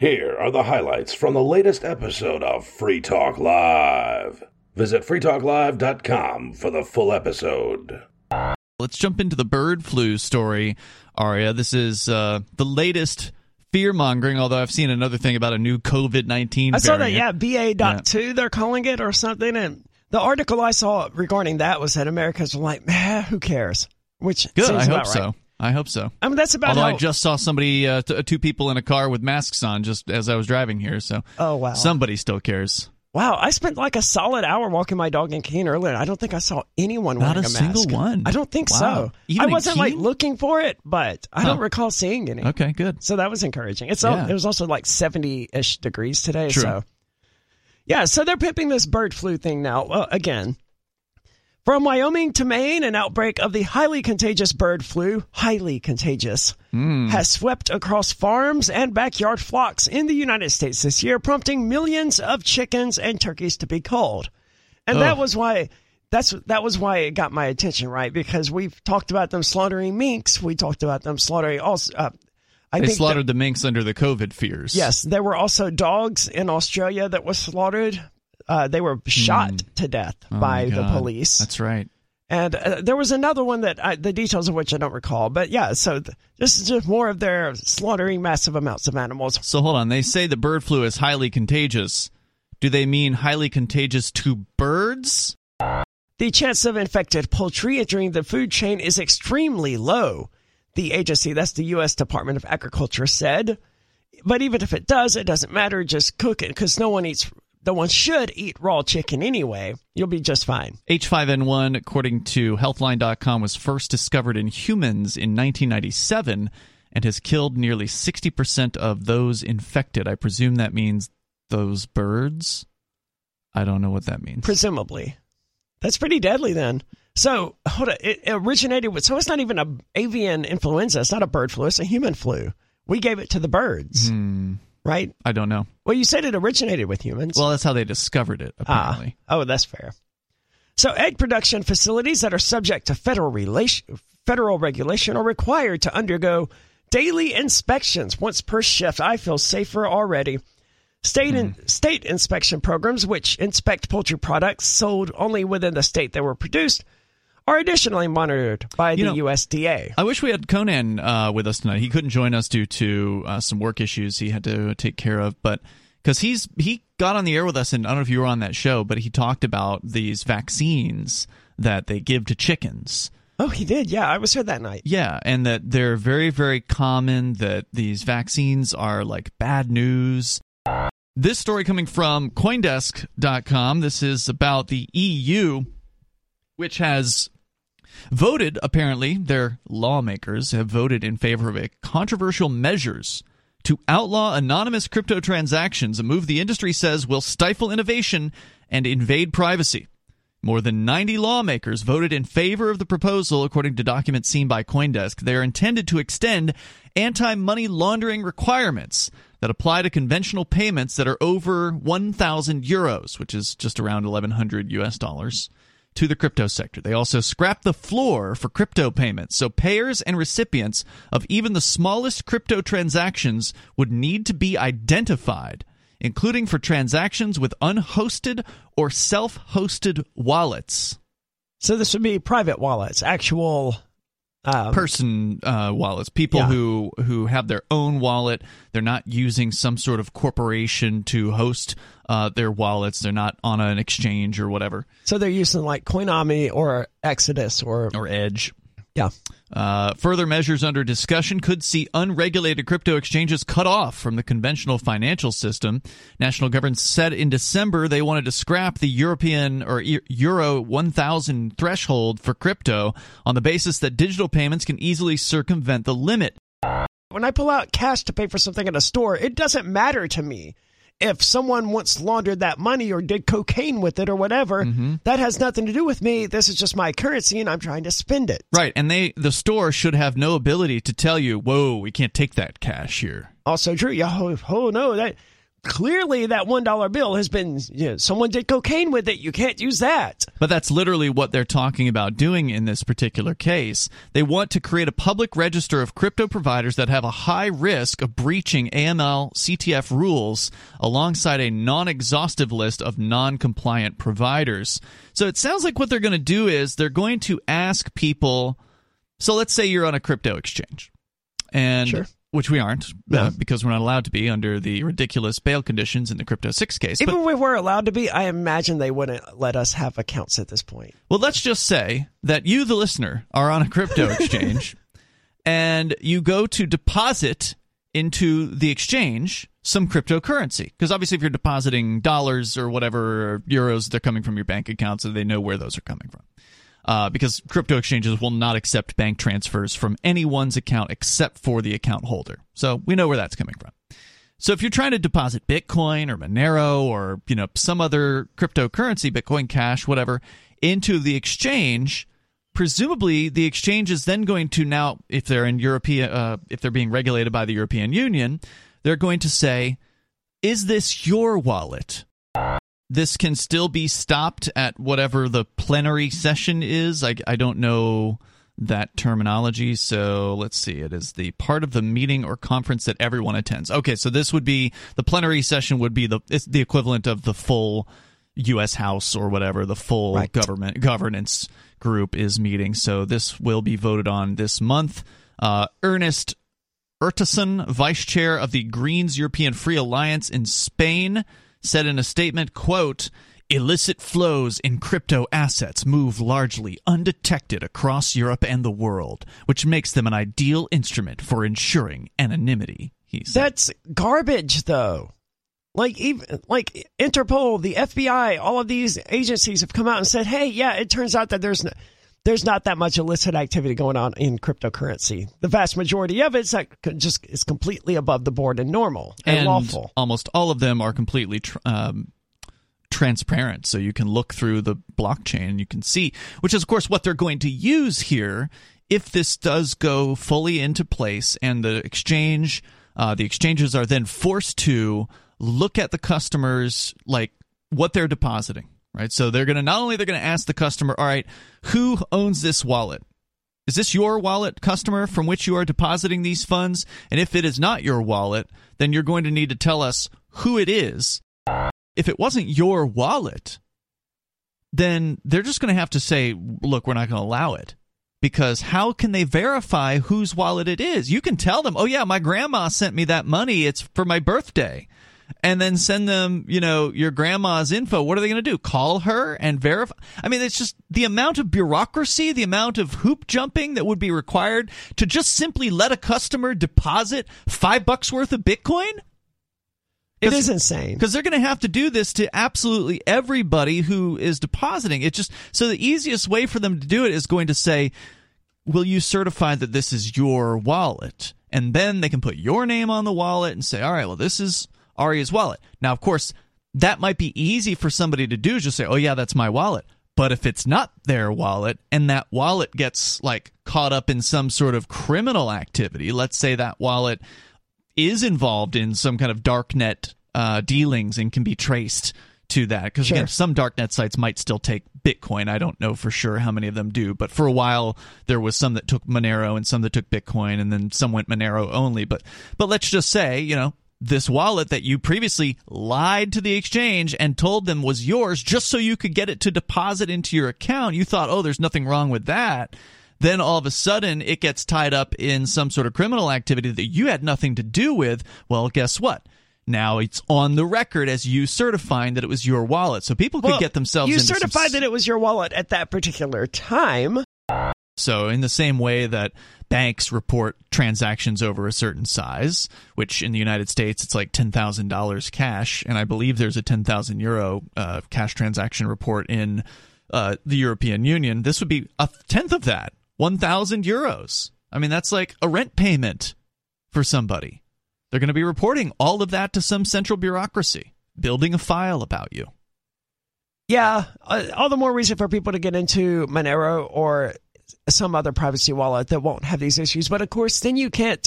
Here are the highlights from the latest episode of Free Talk Live. Visit freetalklive.com for the full episode. Let's jump into the bird flu story, Aria. This is uh, the latest fear mongering, although I've seen another thing about a new COVID 19 I saw that, yeah, BA.2, they're calling it or something. And the article I saw regarding that was that Americans were like, man, who cares? Which Good, seems I hope right. so. I hope so. I mean, that's about Although how. I just saw somebody, uh, t- two people in a car with masks on just as I was driving here, so oh, wow. somebody still cares. wow, I spent like a solid hour walking my dog in Keene earlier. and I don't think I saw anyone Not wearing a a, single mask. one. I don't think Wow. so. Even I wasn't like looking for it, but I don't Huh. recall seeing any. Okay, good. So that was encouraging. It's Yeah. it was also like 70-ish degrees today. True. So yeah, so they're pimping this bird flu thing now. Well, again, from Wyoming to Maine, an outbreak of the highly contagious bird flu, highly contagious, Hmm. has swept across farms and backyard flocks in the United States this year, prompting millions of chickens and turkeys to be culled. And that was why that's that was why it got my attention, right? Because we've talked about them slaughtering minks, we talked about them slaughtering also. Uh, I They think that- slaughtered the minks under the COVID fears. Yes, there were also dogs in Australia that were slaughtered. Uh, they were shot to death. Oh by the police. That's right. and uh, there was another one that I, the details of which I don't recall. But yeah, so th- this is just more of their slaughtering massive amounts of animals. So hold on. They say the bird flu is highly contagious. Do they mean highly contagious to birds? The chance of infected poultry entering the food chain is extremely low. The agency, that's the U.S. Department of Agriculture, said. But even if it does, it doesn't matter. Just cook it because no one eats. No one should eat raw chicken anyway. You'll be just fine. H5N1, according to Healthline.com, was first discovered in humans in 1997 and has killed nearly 60% of those infected. I presume that means those birds? I don't know what that means. presumably. That's pretty deadly then. So, hold on. It originated with, so it's not even a avian influenza. It's not a bird flu. It's a human flu. We gave it to the birds, Hmm, right? I don't know. Well, you said it originated with humans. Well, that's how they discovered it, Ah. apparently. oh, that's fair. So, egg production facilities that are subject to federal relation, federal regulation are required to undergo daily inspections once per shift. I feel safer already. State and state inspection programs, which inspect poultry products sold only within the state they were produced, are additionally monitored by You the know- USDA. I wish we had Conan uh, with us tonight. He couldn't join us due to uh, some work issues he had to take care of, but because he's he got on the air with us, and I don't know if you were on that show, but he talked about these vaccines that they give to chickens. Oh, he did. Yeah, I was here that night. Yeah, and that they're very, very common, that these vaccines are like bad news. This story coming from Coindesk.com. This is about the EU, which has voted, apparently, their lawmakers have voted in favor of a controversial measures to outlaw anonymous crypto transactions, a move the industry says will stifle innovation and invade privacy. More than 90 lawmakers voted in favor of the proposal, according to documents seen by Coindesk. They are intended to extend anti money laundering requirements that apply to conventional payments that are over 1,000 euros, which is just around 1,100 US dollars, to the crypto sector. They also scrap the floor for crypto payments, so payers and recipients of even the smallest crypto transactions would need to be identified including for transactions with unhosted or self hosted wallets. So this would be private wallets, actual. Um, Person uh, wallets, people Yeah. who who have their own wallet. They're not using some sort of corporation to host uh, their wallets. They're not on an exchange or whatever so they're using like Coinomi or Exodus or or Edge. yeah. Uh, further measures under discussion could see unregulated crypto exchanges cut off from the conventional financial system. National governments said in December they wanted to scrap the European or E- Euro 1000 threshold for crypto on the basis that digital payments can easily circumvent the limit. When I pull out cash to pay for something at a store, it doesn't matter to me if someone once laundered that money or did cocaine with it or whatever. Mm-hmm. That has nothing to do with me. This is just my currency, and I'm trying to spend it. Right, and they the store should have no ability to tell you, "Whoa, we can't take that cash here." Also true. Yeah. Oh, oh no, that clearly that one dollar bill has been you know, someone did cocaine with it. You can't use that. But that's literally what they're talking about doing in this particular case. They want to create a public register of crypto providers that have a high risk of breaching AML CTF rules alongside a non-exhaustive list of non-compliant providers. So it sounds like what they're going to do is they're going to ask people so let's say you're on a crypto exchange. And Sure. Which we aren't No. uh, because we're not allowed to be under the ridiculous bail conditions in the crypto 6 case. Even But- if we were allowed to be, I imagine they wouldn't let us have accounts at this point. Well, let's just say that you, the listener, are on a crypto exchange and you go to deposit into the exchange some cryptocurrency. Because obviously, if you're depositing dollars or whatever, or euros, they're coming from your bank account, so they know where those are coming from. Uh, because crypto exchanges will not accept bank transfers from anyone's account except for the account holder. So we know where that's coming from. So if you're trying to deposit Bitcoin or Monero or you know some other cryptocurrency, Bitcoin Cash, whatever, into the exchange, presumably the exchange is then going to now, if they're in European, uh, if they're being regulated by the European Union, they're going to say, "Is this your wallet?" This can still be stopped at whatever the plenary session is. I, I don't know that terminology. So let's see. It is the part of the meeting or conference that everyone attends. Okay, so this would be the plenary session would be the it's the equivalent of the full U.S. House or whatever the full Right. government governance group is meeting. So this will be voted on this month. Uh, Ernest Urtasun, vice chair of the Greens European Free Alliance in Spain, said in a statement, quote, Illicit flows in crypto assets move largely undetected across Europe and the world, which makes them an ideal instrument for ensuring anonymity. He said. That's garbage, though. Like even like Interpol, the FBI, all of these agencies have come out and said, "Hey, yeah, it turns out that there's no, there's not that much illicit activity going on in cryptocurrency. The vast majority of it's just is completely above the board and normal and, and lawful. almost all of them are completely tr- um, transparent so you can look through the blockchain and you can see which is of course what they're going to use here if this does go fully into place and the exchange uh, the exchanges are then forced to look at the customers like what they're depositing right so they're going to not only they're going to ask the customer all right who owns this wallet is this your wallet, customer, from which you are depositing these funds? And if it is not your wallet, then you're going to need to tell us who it is. If it wasn't your wallet, then they're just going to have to say, look, we're not going to allow it. Because how can they verify whose wallet it is? You can tell them, oh, yeah, my grandma sent me that money. It's for my birthday. And then send them, you know, your grandma's info. What are they going to do? Call her and verify? I mean, it's just the amount of bureaucracy, the amount of hoop jumping that would be required to just simply let a customer deposit five bucks worth of Bitcoin. It is insane. Because they're going to have to do this to absolutely everybody who is depositing. It just so the easiest way for them to do it is going to say, "Will you certify that this is your wallet?" And then they can put your name on the wallet and say, "All right, well, this is Aria's wallet." Now, of course, that might be easy for somebody to do. Just say, "Oh yeah, that's my wallet." But if it's not their wallet and that wallet gets like caught up in some sort of criminal activity, let's say that wallet is involved in some kind of darknet uh, dealings and can be traced to that. Because Sure. again, some darknet sites might still take Bitcoin. I don't know for sure how many of them do, but for a while there was some that took Monero and some that took Bitcoin, and then some went Monero only. But but let's just say, you know. This wallet that you previously lied to the exchange and told them was yours just so you could get it to deposit into your account. You thought, oh, there's nothing wrong with that then all of a sudden it gets tied up in some sort of criminal activity that you had nothing to do with, well, guess what? Now it's on the record as you certifying that it was your wallet. So people could Well, get themselves You into some certified that it was your wallet at that particular time. So, in the same way that banks report transactions over a certain size, which in the United States it's like ten thousand dollars cash, and I believe there's a ten thousand euro uh, cash transaction report in uh, the European Union, this would be a tenth of that, one thousand euros. I mean, that's like a rent payment for somebody. They're going to be reporting all of that to some central bureaucracy, building a file about you. Yeah, uh, all the more reason for people to get into Monero or some other privacy wallet that won't have these issues. But of course, then you can't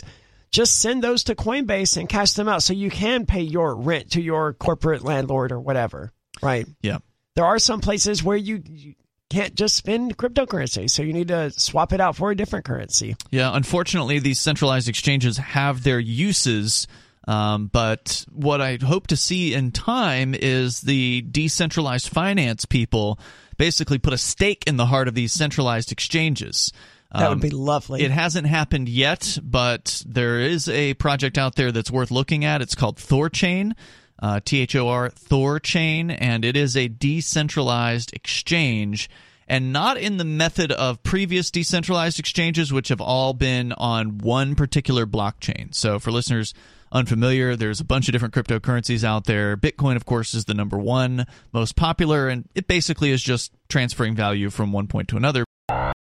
just send those to Coinbase and cash them out so you can pay your rent to your corporate landlord or whatever. Right. Yeah. There are some places where you, you can't just spend cryptocurrency, so you need to swap it out for a different currency. Yeah, unfortunately, these centralized exchanges have their uses. Um, but what I hope to see in time is the decentralized finance people basically put a stake in the heart of these centralized exchanges. That would be um, lovely. It hasn't happened yet, but there is a project out there that's worth looking at. It's called Thorchain, uh, T H O R, Thorchain, and it is a decentralized exchange and not in the method of previous decentralized exchanges, which have all been on one particular blockchain. So, for listeners unfamiliar, there's a bunch of different cryptocurrencies out there. Bitcoin, of course, is the number one most popular, and it basically is just transferring value from one point to another.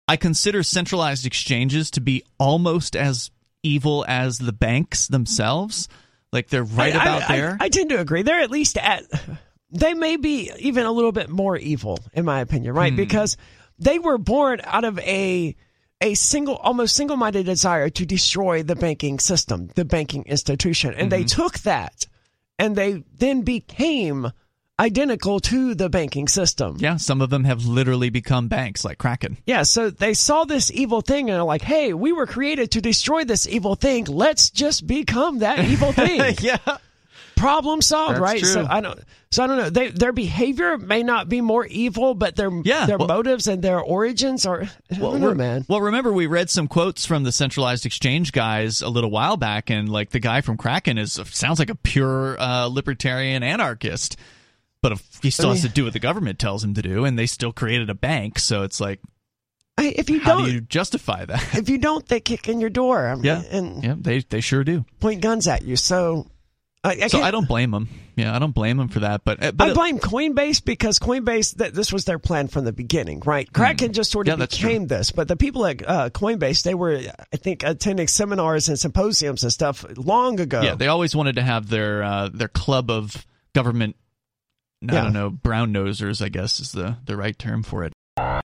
I consider centralized exchanges to be almost as evil as the banks themselves. Like they're right I, about I, there. I, I tend to agree. They're at least at. They may be even a little bit more evil, in my opinion, right? Hmm. Because they were born out of a a single, almost single minded desire to destroy the banking system, the banking institution. And mm-hmm. they took that and they then became identical to the banking system. Yeah, some of them have literally become banks like Kraken. Yeah, so they saw this evil thing and are like, hey, we were created to destroy this evil thing. Let's just become that evil thing. yeah. Problem solved, That's right? True. So I don't so I don't know. They, their behavior may not be more evil, but their yeah, their well, motives and their origins are well, know, man. Well, remember we read some quotes from the centralized exchange guys a little while back, and like the guy from Kraken is sounds like a pure uh, libertarian anarchist but if he still I mean, has to do what the government tells him to do, and they still created a bank, so it's like, if you how don't, do you justify that? If you don't, they kick in your door. I mean, yeah, and yeah, they they sure do. Point guns at you. So, I, I so I don't blame them. Yeah, I don't blame them for that. But, uh, but I blame Coinbase because Coinbase that this was their plan from the beginning, right? Kraken just sort of yeah, became this, but the people at uh, Coinbase they were, I think, attending seminars and symposiums and stuff long ago. Yeah, they always wanted to have their uh, their club of government I don't know, brown nosers, I guess is the, the right term for it.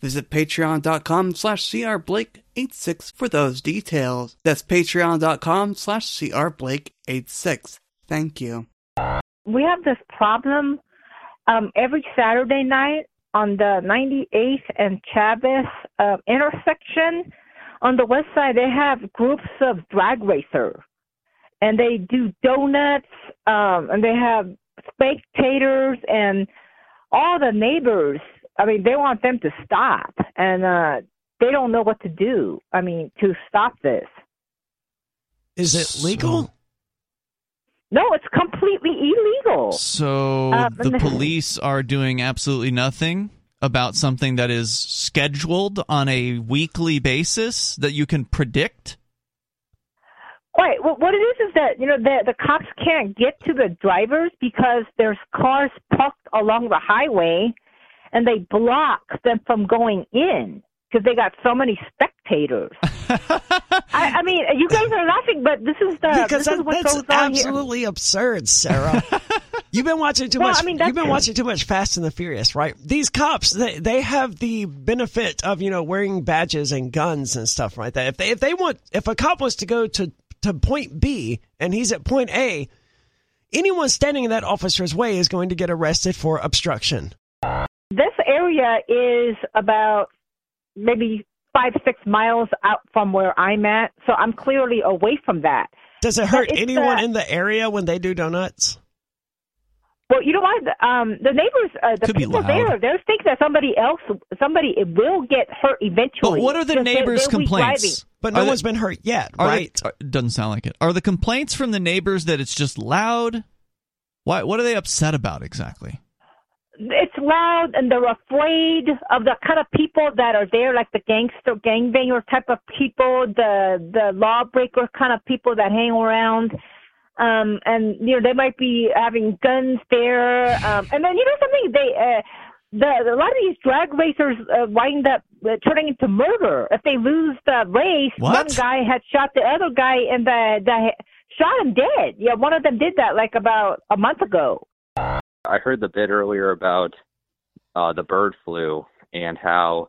visit patreon.com slash crblake86 for those details. That's patreon.com slash crblake86. Thank you. We have this problem um, every Saturday night on the 98th and Chavez uh, intersection. On the west side, they have groups of drag racers, and they do donuts, um, and they have spectators and all the neighbors, I mean, they want them to stop, and uh, they don't know what to do. I mean, to stop this. Is it legal? No, it's completely illegal. So um, the police are doing absolutely nothing about something that is scheduled on a weekly basis that you can predict? Right. Well, what it is is that you know the the cops can't get to the drivers because there's cars parked along the highway, and they block them from going in because they got so many spectators. I, I, mean, you guys are laughing, but this is the because this that, is what that's goes on absolutely here. absurd, Sarah. You've been watching too well, much. I mean, you've been watching too much Fast and the Furious, right? These cops, they they have the benefit of you know wearing badges and guns and stuff, right? That if they if they want, if a cop was to go to to point B and he's at point A, anyone standing in that officer's way is going to get arrested for obstruction. This area is about maybe five, six miles out from where I'm at, so I'm clearly away from that. Does it hurt anyone in the area when they do donuts? Well, you know what? Um, the neighbors, uh, the Could people there, they think that somebody else, somebody will get hurt eventually. But what are the neighbors' complaints? But no one's been hurt yet, right? They, doesn't sound like it. Are the complaints from the neighbors that it's just loud? Why? What are they upset about exactly? It's loud, and they're afraid of the kind of people that are there, like the gangster, gangbanger type of people, the the lawbreaker kind of people that hang around um, and you know they might be having guns there, um, and then you know something they. Uh, the, a lot of these drag racers uh, wind up uh, turning into murder if they lose the race. What? One guy had shot the other guy, and the the shot him dead. Yeah, one of them did that like about a month ago. I heard the bit earlier about uh, the bird flu and how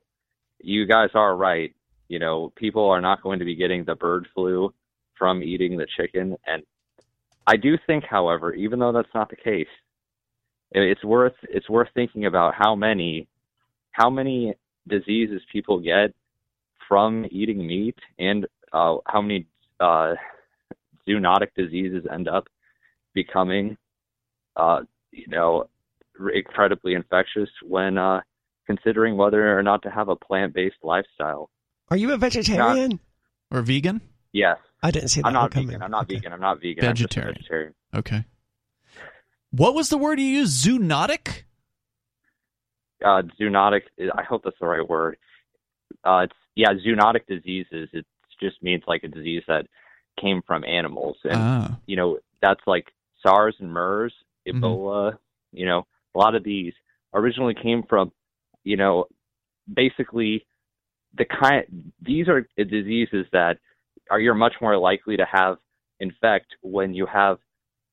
you guys are right. You know, people are not going to be getting the bird flu from eating the chicken. And I do think, however, even though that's not the case, it's worth it's worth thinking about how many how many diseases people get from eating meat and uh, how many uh, zoonotic diseases end up becoming uh, you know incredibly infectious when uh, considering whether or not to have a plant-based lifestyle. Are you a vegetarian? Or vegan? Yes, I didn't see that I'm not coming. vegan. I'm not Okay. vegan. I'm not vegan. I'm just a Vegetarian. vegetarian. Okay. What was the word you used? Zoonotic? uh, zoonotic. I hope that's the right word. Uh, it's yeah, zoonotic diseases. It just means like a disease that came from animals, and Ah. you know that's like SARS and MERS, Ebola. Mm-hmm. Uh, you know, a lot of these originally came from, you know, basically the kind. These are diseases that are you're much more likely to have infect when you have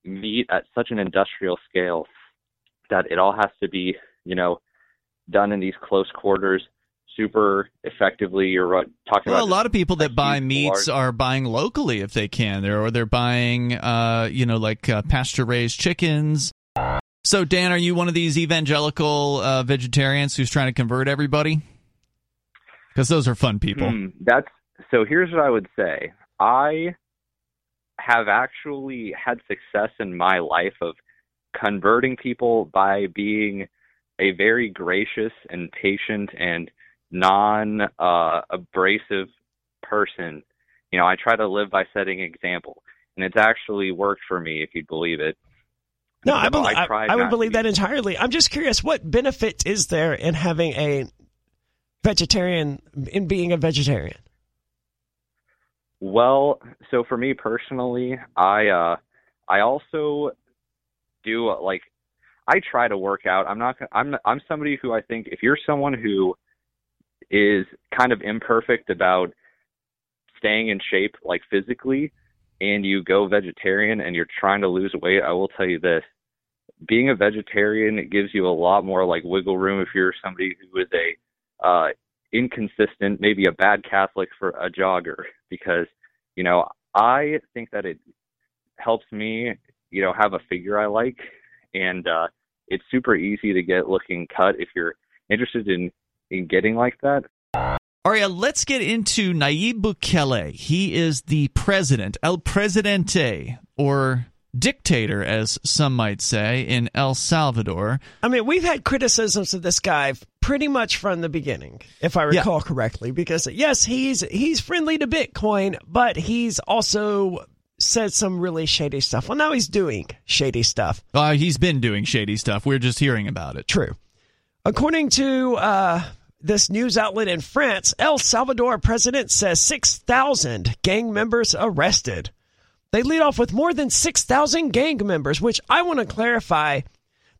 meat at such an industrial scale that it all has to be, you know, done in these close quarters super effectively. You're talking Well, a lot of people that buy meats large- are buying locally if they can, They're, or they're buying, uh, you know, like uh, pasture raised chickens. So, Dan, are you one of these evangelical uh, vegetarians who's trying to convert everybody? Because those are fun people. Hmm, that's so. Here's what I would say. I have actually had success in my life of converting people by being a very gracious and patient and non uh, abrasive person. You know, I try to live by setting example, and it's actually worked for me, if you believe it. No, So I, bel I, try I would believe be- that entirely. I'm just curious, what benefit is there in having a vegetarian, in being a vegetarian? Well, so for me personally, I uh I also do uh, like I try to work out. I'm not I'm I'm somebody who I think if you're someone who is kind of imperfect about staying in shape like physically and you go vegetarian and you're trying to lose weight, I will tell you this. Being a vegetarian it gives you a lot more like wiggle room if you're somebody who is a uh inconsistent, maybe a bad Catholic for a jogger because, you know, I think that it helps me, you know, have a figure I like and uh it's super easy to get looking cut if you're interested in in getting like that. Aria, let's get into Nayib Bukele. He is the president, El Presidente, or dictator, as some might say, in El Salvador. I mean, we've had criticisms of this guy pretty much from the beginning, if I Yeah. recall correctly. Because yes, he's he's friendly to Bitcoin, but he's also said some really shady stuff. Well, now he's doing shady stuff. Uh, he's been doing shady stuff. We're just hearing about it. True. According to uh, this news outlet in France, El Salvador president says 6,000 gang members arrested. They lead off with more than 6,000 gang members, which I want to clarify.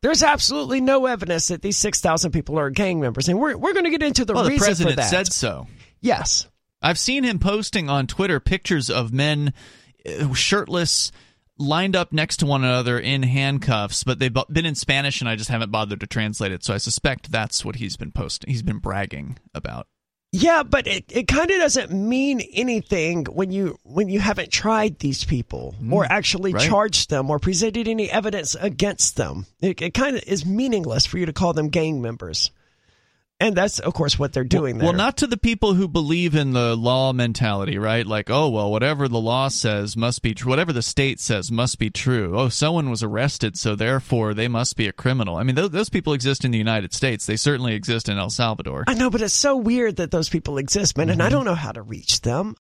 There's absolutely no evidence that these 6,000 people are gang members. And we're, we're going to get into the Well, the reason for president that. said so. yes. I've seen him posting on Twitter pictures of men uh, shirtless, lined up next to one another in handcuffs, but they've been in Spanish and I just haven't bothered to translate it. So I suspect that's what he's been posting. He's been bragging about. Yeah, but it, it kind of doesn't mean anything when you when you haven't tried these people mm, or actually right. charged them or presented any evidence against them. It, it kind of is meaningless for you to call them gang members, and that's of course what they're doing there. Well, not to the people who believe in the law mentality, right? Like, oh, well, whatever the law says must be true. Whatever the state says must be true. Oh, someone was arrested, so therefore they must be a criminal. I mean, th- those people exist in the United States. They certainly exist in El Salvador. I know, but it's so weird that those people exist, man, and Mm-hmm. I don't know how to reach them.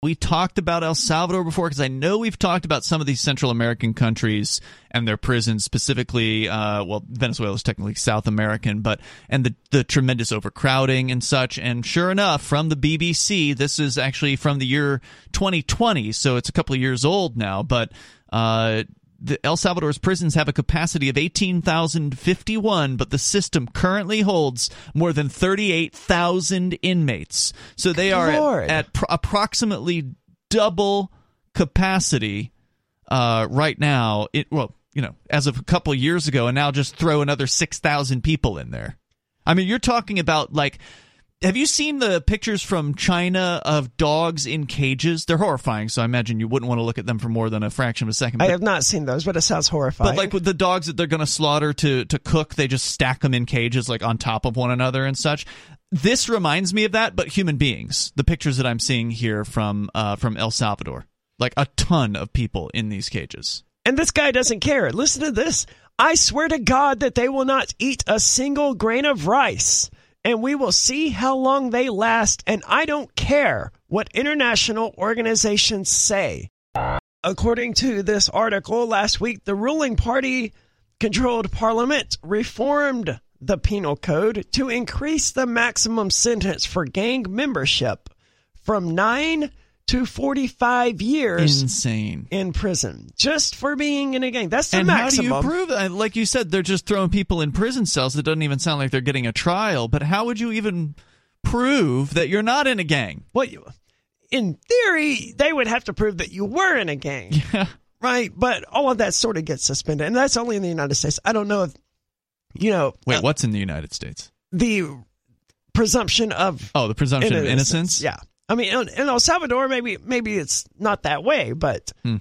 We talked about El Salvador before because I know we've talked about some of these Central American countries and their prisons, specifically. Uh, well, Venezuela is technically South American, but and the the tremendous overcrowding and such. And sure enough, from the BBC, this is actually from the year 2020, so it's a couple of years old now. But uh, the El Salvador's prisons have a capacity of 18,051, but the system currently holds more than 38,000 inmates. So they are Lord. at, at pr- approximately double capacity uh, right now. It well, you know, as of a couple of years ago, and now just throw another 6,000 people in there. I mean, you're talking about like have you seen the pictures from China of dogs in cages? They're horrifying, so I imagine you wouldn't want to look at them for more than a fraction of a second. I have not seen those, but it sounds horrifying. but like with the dogs that they're going to slaughter to to cook, they just stack them in cages like on top of one another and such. This reminds me of that, but human beings. The pictures that I'm seeing here from uh, from El Salvador, like a ton of people in these cages. And this guy doesn't care. Listen to this. I swear to God that they will not eat a single grain of rice, and we will see how long they last. And I don't care what international organizations say. According to this article last week, the ruling party controlled parliament reformed the penal code to increase the maximum sentence for gang membership from 9 to 45 years Insane. in prison just for being in a gang. That's the and maximum. how do you prove that? Like you said, they're just throwing people in prison cells. It doesn't even sound like they're getting a trial. But how would you even prove that you're not in a gang? Well, you- in theory, they would have to prove that you were in a gang, Yeah. right? But all of that sort of gets suspended, and that's only in the United States. I don't know if you know Wait, uh, what's in the United States? the presumption of Oh, the presumption of innocence. Yeah, I mean, in, in El Salvador, maybe maybe it's not that way, but Hmm.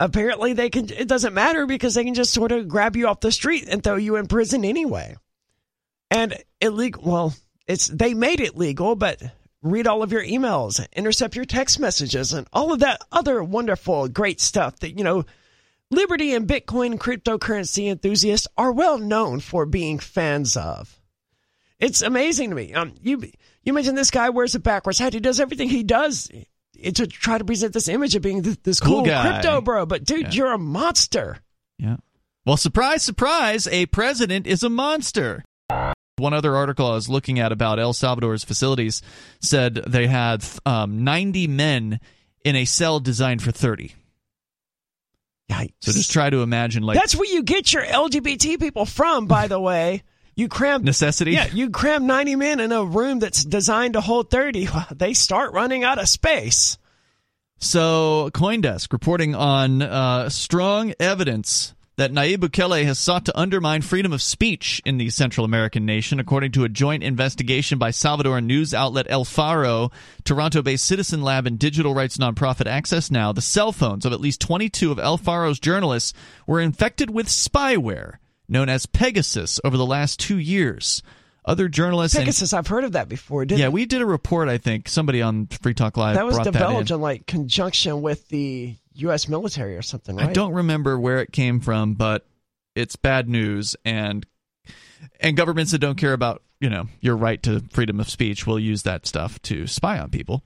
apparently they can. It doesn't matter because they can just sort of grab you off the street and throw you in prison anyway. And illegal. Well, it's they made it legal, but read all of your emails, intercept your text messages, and all of that other wonderful, great stuff that you know. Liberty and Bitcoin cryptocurrency enthusiasts are well known for being fans of. It's amazing to me. Um, you you mentioned this guy wears a backwards hat. He does everything he does to try to present this image of being this, this Cool cool, crypto bro. But dude, Yeah. you're a monster. Yeah. Well, surprise, surprise, a president is a monster. One other article I was looking at about El Salvador's facilities said they had um, 90 men in a cell designed for 30. Yikes. So just try to imagine like That's where you get your LGBT people from, by the way. You cram necessity. Yeah, you cram 90 men in a room that's designed to hold 30. They start running out of space. So, Coindesk reporting on uh, strong evidence that Nayib Bukele has sought to undermine freedom of speech in the Central American nation, according to a joint investigation by Salvadoran news outlet El Faro, Toronto-based Citizen Lab, and digital rights nonprofit Access Now. The cell phones of at least 22 of El Faro's journalists were infected with spyware known as Pegasus over the last two years. Other journalists and Pegasus, I've heard of that before. Didn't yeah, we did a report. I think somebody on Free Talk Live that was developed that in. in like conjunction with the U.S. military or something, right? I don't remember where it came from, but it's bad news, and and governments that don't care about you know your right to freedom of speech will use that stuff to spy on people.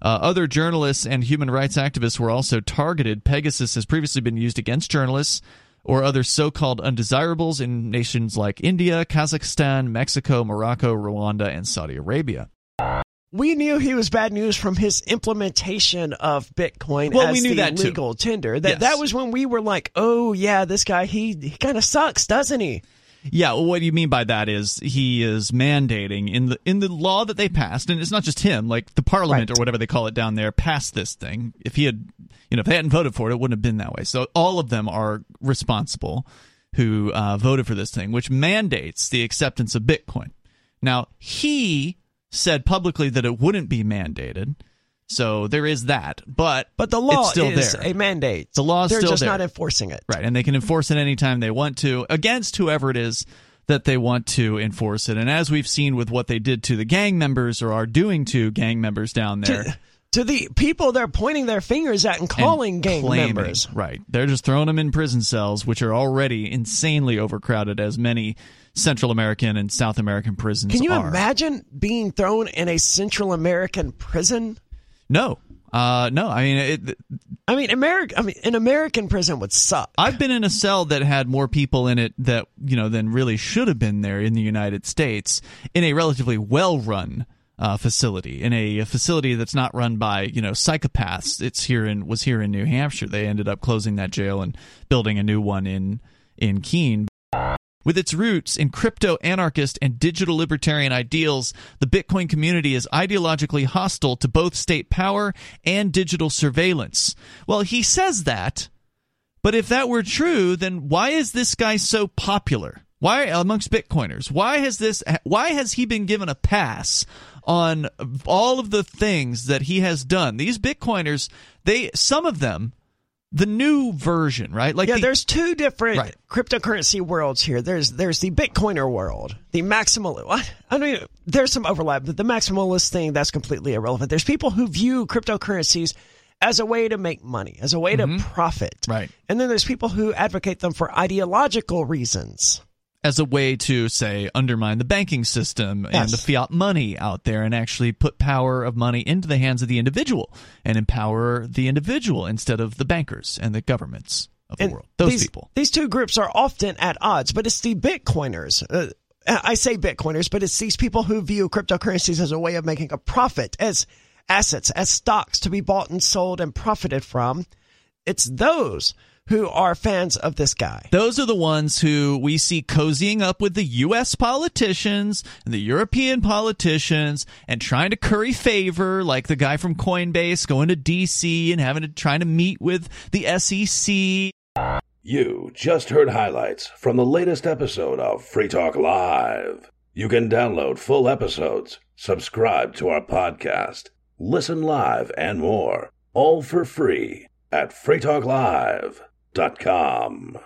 Uh, other journalists and human rights activists were also targeted. Pegasus has previously been used against journalists or other so-called undesirables in nations like India, Kazakhstan, Mexico, Morocco, Rwanda, and Saudi Arabia. We knew he was bad news from his implementation of Bitcoin Well, as we knew the that too. legal tender. That Yes. that was when we were like, "Oh yeah, this guy he he kind of sucks, doesn't he?" Yeah, well, what do you mean by that is he is mandating in the in the law that they passed, and it's not just him. Like the parliament Right. or whatever they call it down there passed this thing. If he had, you know, if they hadn't voted for it, it wouldn't have been that way. So all of them are responsible who uh, voted for this thing, which mandates the acceptance of Bitcoin. Now he said publicly that it wouldn't be mandated, so there is that. But But the law still is there. a mandate. The law is They're still just there. not enforcing it. Right, and they can enforce it anytime they want to against whoever it is that they want to enforce it. And as we've seen with what they did to the gang members or are doing to gang members down there, To, to the people they're pointing their fingers at and and calling gang claiming- members. right? They're just throwing them in prison cells, which are already insanely overcrowded, as many Central American and South American prisons Can you are. imagine being thrown in a Central American prison? No, Uh, no, I mean, it, I mean, America. I mean, an American prison would suck. I've been in a cell that had more people in it that you know than really should have been there in the United States in a relatively well-run uh, facility, in a, a, facility that's not run by you know psychopaths. It's here in was here in New Hampshire. They ended up closing that jail and building a new one in in Keene. With its roots in crypto anarchist and digital libertarian ideals, the Bitcoin community is ideologically hostile to both state power and digital surveillance. Well, he says that, but if that were true, then why is this guy so popular? Why amongst Bitcoiners? Why has this why has he been given a pass on all of the things that he has done? These Bitcoiners, they some of them the new version, right? Like yeah, the, there's two different right. cryptocurrency worlds here. There's there's the Bitcoiner world, the maximalist. I mean, there's some overlap, but the maximalist thing that's completely irrelevant. There's people who view cryptocurrencies as a way to make money, as a way mm-hmm. to profit, right? And then there's people who advocate them for ideological reasons as a way to say undermine the banking system yes. and the fiat money out there and actually put power of money into the hands of the individual and empower the individual instead of the bankers and the governments of and the world. Those these, people. these two groups are often at odds but it's the bitcoiners. Uh, i say bitcoiners but it's these people who view cryptocurrencies as a way of making a profit as assets as stocks to be bought and sold and profited from. It's those who are fans of this guy. Those are the ones who we see cozying up with the U.S. politicians and the European politicians and trying to curry favor, like the guy from Coinbase going to D.C. and having to trying to meet with the SEC. You just heard highlights from the latest episode of Free Talk Live. You can download full episodes, subscribe to our podcast, listen live, and more, all for free at freetalklive.com.